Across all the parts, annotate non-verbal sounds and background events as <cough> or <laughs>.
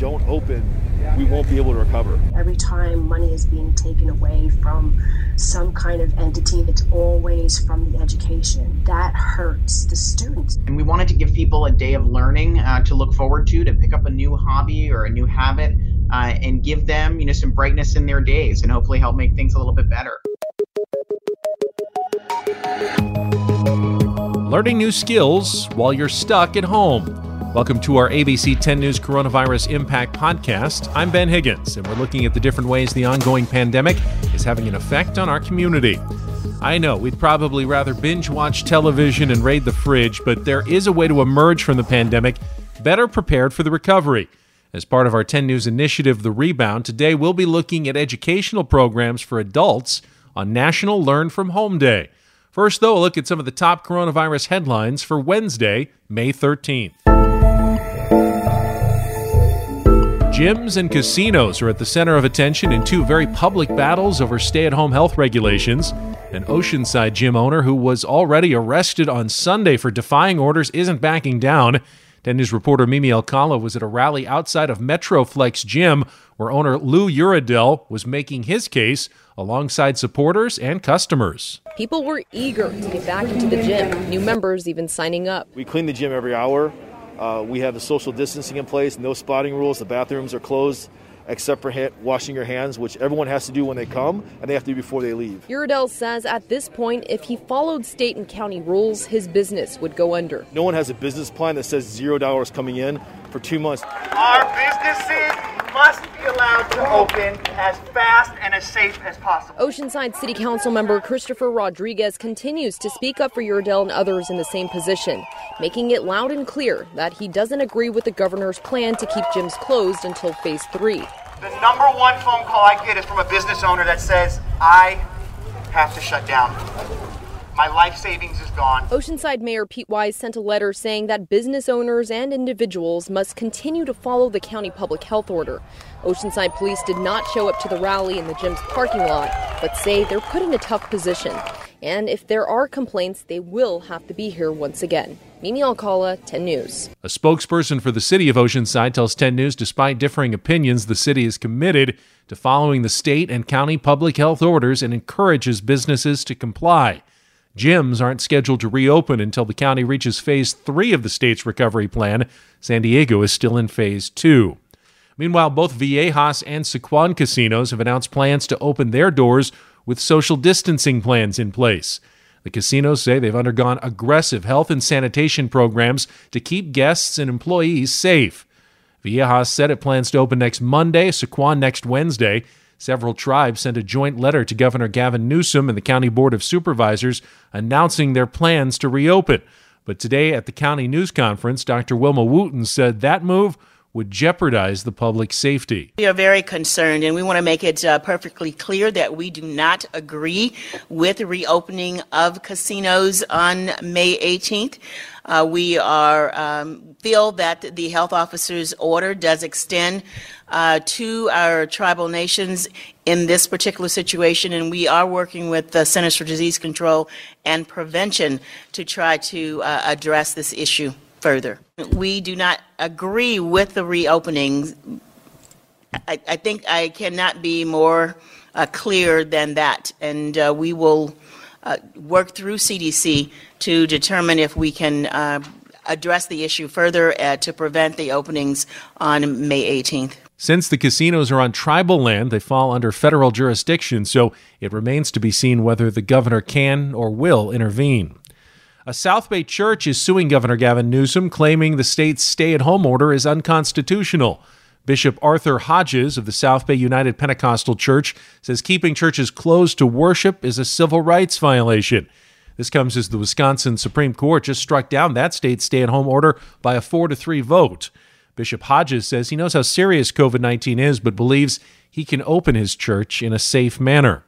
don't open, we won't be able to recover. Every time money is being taken away from some kind of entity, it's always from the education. That hurts the students. And we wanted to give people a day of learning uh, to look forward to, to pick up a new hobby or a new habit, uh, and give them, you know, some brightness in their days, and hopefully help make things a little bit better. Learning new skills while you're stuck at home. Welcome to our ABC 10 News Coronavirus Impact Podcast. I'm Ben Higgins, and we're looking at the different ways the ongoing pandemic is having an effect on our community. I know we'd probably rather binge watch television and raid the fridge, but there is a way to emerge from the pandemic better prepared for the recovery. As part of our 10 News initiative, The Rebound, today we'll be looking at educational programs for adults on National Learn from Home Day. First, though, a look at some of the top coronavirus headlines for Wednesday, May 13th. Gyms and casinos are at the center of attention in two very public battles over stay at home health regulations. An Oceanside gym owner who was already arrested on Sunday for defying orders isn't backing down. 10 News reporter Mimi Alcala was at a rally outside of Metroflex Gym where owner Lou Uridel was making his case alongside supporters and customers. People were eager to get back into the gym, new members even signing up. We clean the gym every hour. Uh, we have the social distancing in place, no spotting rules. The bathrooms are closed except for ha- washing your hands, which everyone has to do when they come and they have to do before they leave. Uridel says at this point, if he followed state and county rules, his business would go under. No one has a business plan that says zero dollars coming in for two months. Our businesses must be allowed to open as fast and as safe as possible. Oceanside City Council member Christopher Rodriguez continues to speak up for Uridel and others in the same position, making it loud and clear that he doesn't agree with the governor's plan to keep gyms closed until phase three. The number one phone call I get is from a business owner that says, I have to shut down. My life savings is gone. Oceanside Mayor Pete Weiss sent a letter saying that business owners and individuals must continue to follow the county public health order. Oceanside police did not show up to the rally in the gym's parking lot, but say they're put in a tough position. And if there are complaints, they will have to be here once again. Mimi Alcala, 10 News. A spokesperson for the city of Oceanside tells 10 News despite differing opinions, the city is committed to following the state and county public health orders and encourages businesses to comply. Gyms aren't scheduled to reopen until the county reaches phase three of the state's recovery plan. San Diego is still in phase two. Meanwhile, both Viejas and Sycuan casinos have announced plans to open their doors with social distancing plans in place. The casinos say they've undergone aggressive health and sanitation programs to keep guests and employees safe. Viejas said it plans to open next Monday, Sycuan next Wednesday. Several tribes sent a joint letter to Governor Gavin Newsom and the County Board of Supervisors announcing their plans to reopen. But today at the county news conference, Dr. Wilma Wooten said that move would jeopardize the public safety. We are very concerned, and we want to make it uh, perfectly clear that we do not agree with reopening of casinos on May 18th. Uh, we are um, feel that the health officer's order does extend uh, to our tribal nations in this particular situation, and we are working with the Centers for Disease Control and Prevention to try to uh, address this issue further. We do not agree with the reopening. I, I think I cannot be more uh, clear than that, and uh, we will uh, work through CDC to determine if we can uh, address the issue further uh, to prevent the openings on May 18th. Since the casinos are on tribal land, they fall under federal jurisdiction, so it remains to be seen whether the governor can or will intervene. A South Bay church is suing Governor Gavin Newsom, claiming the state's stay at home order is unconstitutional. Bishop Arthur Hodges of the South Bay United Pentecostal Church says keeping churches closed to worship is a civil rights violation. This comes as the Wisconsin Supreme Court just struck down that state's stay at home order by a 4 to 3 vote. Bishop Hodges says he knows how serious COVID 19 is, but believes he can open his church in a safe manner.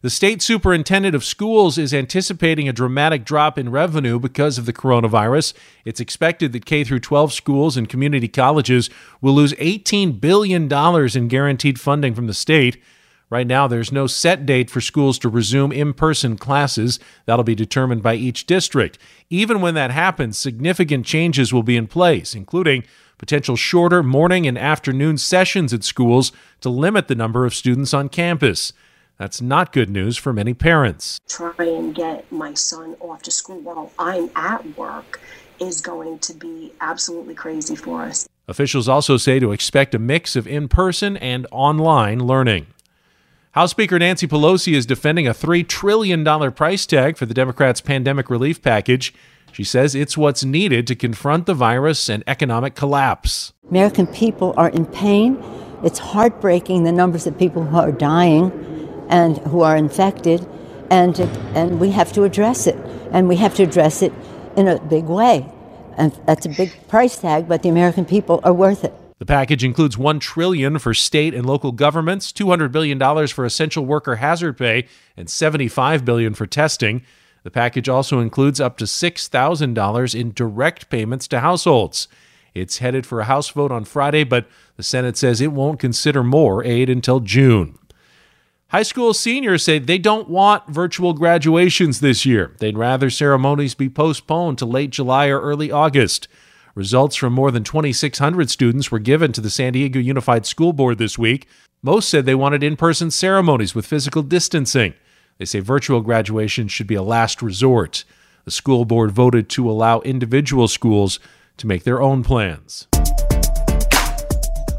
The state superintendent of schools is anticipating a dramatic drop in revenue because of the coronavirus. It's expected that K through 12 schools and community colleges will lose 18 billion dollars in guaranteed funding from the state. Right now, there's no set date for schools to resume in person classes. That'll be determined by each district. Even when that happens, significant changes will be in place, including potential shorter morning and afternoon sessions at schools to limit the number of students on campus. That's not good news for many parents. Try and get my son off to school while I'm at work is going to be absolutely crazy for us. Officials also say to expect a mix of in person and online learning. House Speaker Nancy Pelosi is defending a $3 trillion price tag for the Democrats' pandemic relief package. She says it's what's needed to confront the virus and economic collapse. American people are in pain. It's heartbreaking the numbers of people who are dying and who are infected, and, and we have to address it. And we have to address it in a big way. And that's a big price tag, but the American people are worth it. The package includes 1 trillion for state and local governments, 200 billion dollars for essential worker hazard pay, and 75 billion for testing. The package also includes up to $6,000 in direct payments to households. It's headed for a House vote on Friday, but the Senate says it won't consider more aid until June. High school seniors say they don't want virtual graduations this year. They'd rather ceremonies be postponed to late July or early August. Results from more than 2,600 students were given to the San Diego Unified School Board this week. Most said they wanted in person ceremonies with physical distancing. They say virtual graduation should be a last resort. The school board voted to allow individual schools to make their own plans.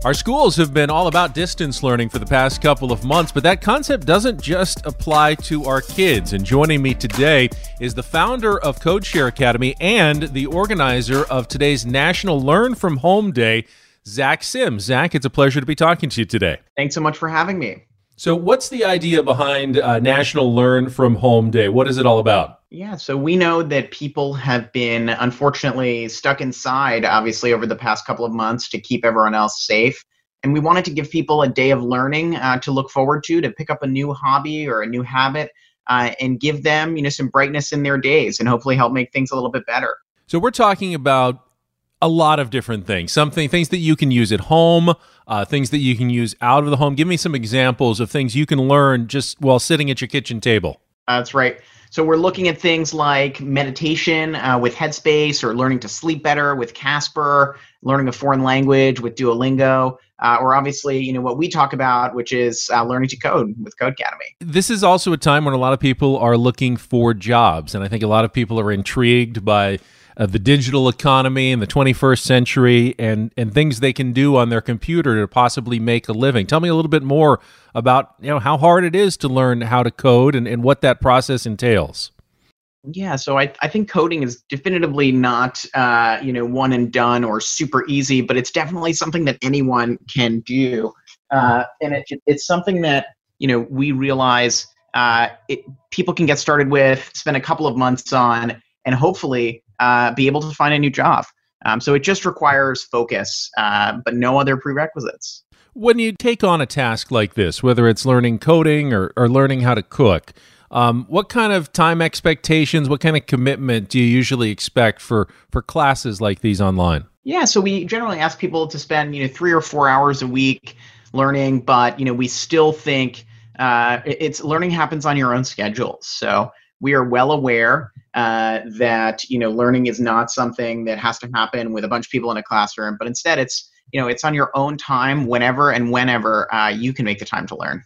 Our schools have been all about distance learning for the past couple of months, but that concept doesn't just apply to our kids. And joining me today is the founder of Codecademy and the organizer of today's National Learn from Home Day, Zach Sims. Zach, it's a pleasure to be talking to you today. Thanks so much for having me. So, what's the idea behind uh, National Learn from Home Day? What is it all about? Yeah, so we know that people have been unfortunately stuck inside, obviously, over the past couple of months to keep everyone else safe. And we wanted to give people a day of learning uh, to look forward to, to pick up a new hobby or a new habit, uh, and give them, you know, some brightness in their days, and hopefully help make things a little bit better. So we're talking about a lot of different things. Something things that you can use at home, uh, things that you can use out of the home. Give me some examples of things you can learn just while sitting at your kitchen table. That's right. So we're looking at things like meditation uh, with Headspace, or learning to sleep better with Casper, learning a foreign language with Duolingo, uh, or obviously, you know, what we talk about, which is uh, learning to code with Codecademy. This is also a time when a lot of people are looking for jobs, and I think a lot of people are intrigued by uh, the digital economy in the 21st century and, and things they can do on their computer to possibly make a living. Tell me a little bit more about you know how hard it is to learn how to code and, and what that process entails. Yeah, so I, I think coding is definitively not uh, you know one and done or super easy, but it's definitely something that anyone can do, uh, and it, it's something that you know we realize uh, it, people can get started with, spend a couple of months on, and hopefully uh, be able to find a new job. Um, so it just requires focus, uh, but no other prerequisites. When you take on a task like this, whether it's learning coding or, or learning how to cook, um, what kind of time expectations, what kind of commitment do you usually expect for, for classes like these online? Yeah, so we generally ask people to spend you know three or four hours a week learning, but you know we still think uh, it's learning happens on your own schedule. So we are well aware uh, that you know learning is not something that has to happen with a bunch of people in a classroom, but instead it's you know it's on your own time, whenever and whenever uh, you can make the time to learn.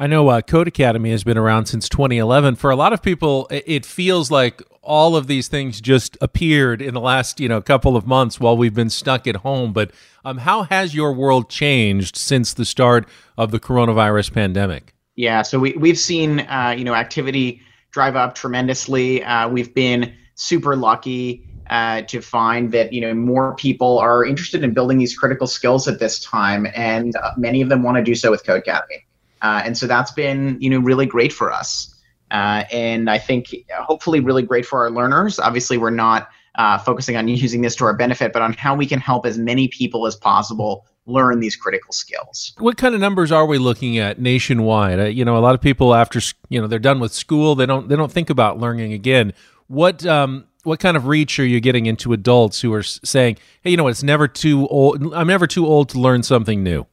I know uh, Codecademy has been around since 2011. For a lot of people, it feels like all of these things just appeared in the last you know couple of months while we've been stuck at home. But um, how has your world changed since the start of the coronavirus pandemic? Yeah, so we we've seen uh, you know activity drive up tremendously. Uh, we've been super lucky uh, to find that you know more people are interested in building these critical skills at this time, and uh, many of them want to do so with Codecademy. Uh, and so that's been you know really great for us, uh, and I think hopefully really great for our learners. Obviously, we're not uh, focusing on <laughs> using this to our benefit, but on how we can help as many people as possible learn these critical skills. What kind of numbers are we looking at nationwide? Uh, you know, a lot of people after you know they're done with school, they don't they don't think about learning again. What um, what kind of reach are you getting into adults who are saying, "Hey, you know, it's never too old. I'm never too old to learn something new."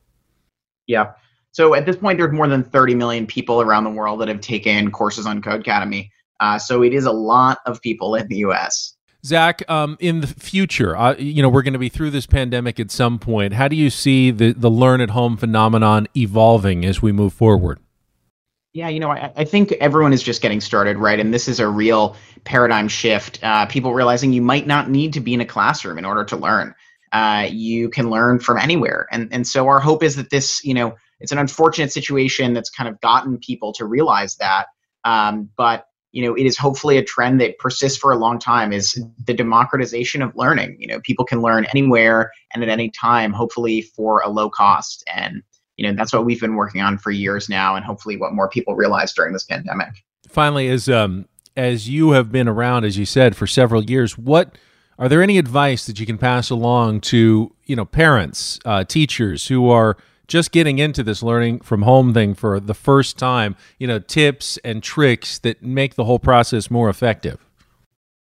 Yeah. So at this point, there's more than 30 million people around the world that have taken courses on Codecademy. Uh, so it is a lot of people in the U.S. Zach, um, in the future, uh, you know, we're going to be through this pandemic at some point. How do you see the, the learn at home phenomenon evolving as we move forward? Yeah, you know, I, I, think everyone is just getting started, right? And this is a real paradigm shift. Uh, people realizing you might not need to be in a classroom in order to learn. Uh, you can learn from anywhere, and and so our hope is that this, you know, it's an unfortunate situation that's kind of gotten people to realize that. Um, but you know, it is hopefully a trend that persists for a long time. Is the democratization of learning. You know, people can learn anywhere and at any time, hopefully for a low cost and you know that's what we've been working on for years now and hopefully what more people realize during this pandemic finally as um as you have been around as you said for several years what are there any advice that you can pass along to you know parents uh, teachers who are just getting into this learning from home thing for the first time you know tips and tricks that make the whole process more effective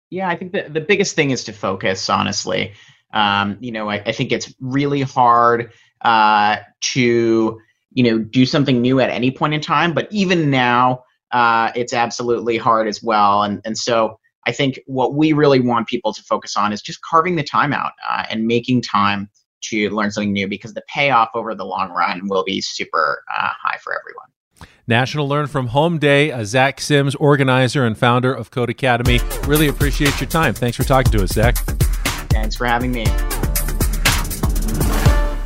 yeah i think the, the biggest thing is to focus honestly um, you know I, I think it's really hard uh, to you know do something new at any point in time. But even now, uh, it's absolutely hard as well. And and so I think what we really want people to focus on is just carving the time out uh, and making time to learn something new because the payoff over the long run will be super uh, high for everyone. National Learn from Home Day, a Zach Sims, organizer and founder of Codecademy. Really appreciate your time. Thanks for talking to us, Zach. Thanks for having me.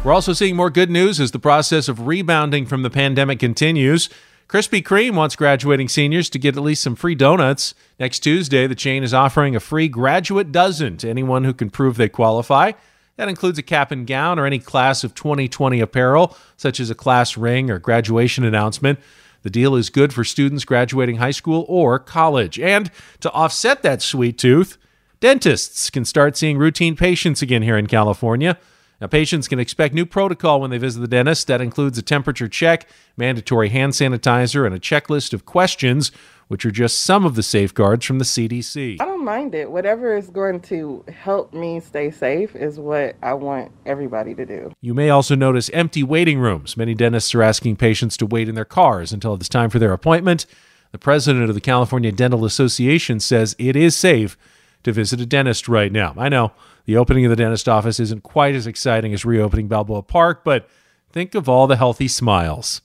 We're also seeing more good news as the process of rebounding from the pandemic continues. Krispy Kreme wants graduating seniors to get at least some free donuts. Next Tuesday, the chain is offering a free graduate dozen to anyone who can prove they qualify. That includes a cap and gown or any class of 2020 apparel, such as a class ring or graduation announcement. The deal is good for students graduating high school or college. And to offset that sweet tooth, dentists can start seeing routine patients again here in California. Now, patients can expect new protocol when they visit the dentist. That includes a temperature check, mandatory hand sanitizer, and a checklist of questions, which are just some of the safeguards from the CDC. I don't mind it. Whatever is going to help me stay safe is what I want everybody to do. You may also notice empty waiting rooms. Many dentists are asking patients to wait in their cars until it's time for their appointment. The president of the California Dental Association says it is safe to visit a dentist right now. I know the opening of the dentist office isn't quite as exciting as reopening Balboa Park, but think of all the healthy smiles.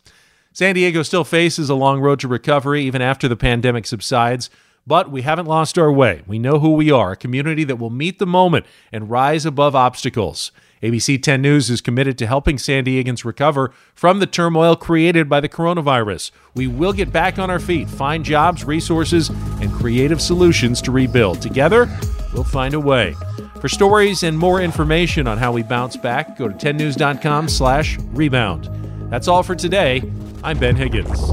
San Diego still faces a long road to recovery even after the pandemic subsides, but we haven't lost our way. We know who we are, a community that will meet the moment and rise above obstacles. ABC 10 News is committed to helping San Diegans recover from the turmoil created by the coronavirus. We will get back on our feet, find jobs, resources, and creative solutions to rebuild. Together, we'll find a way. For stories and more information on how we bounce back, go to 10news.com slash rebound. That's all for today. I'm Ben Higgins.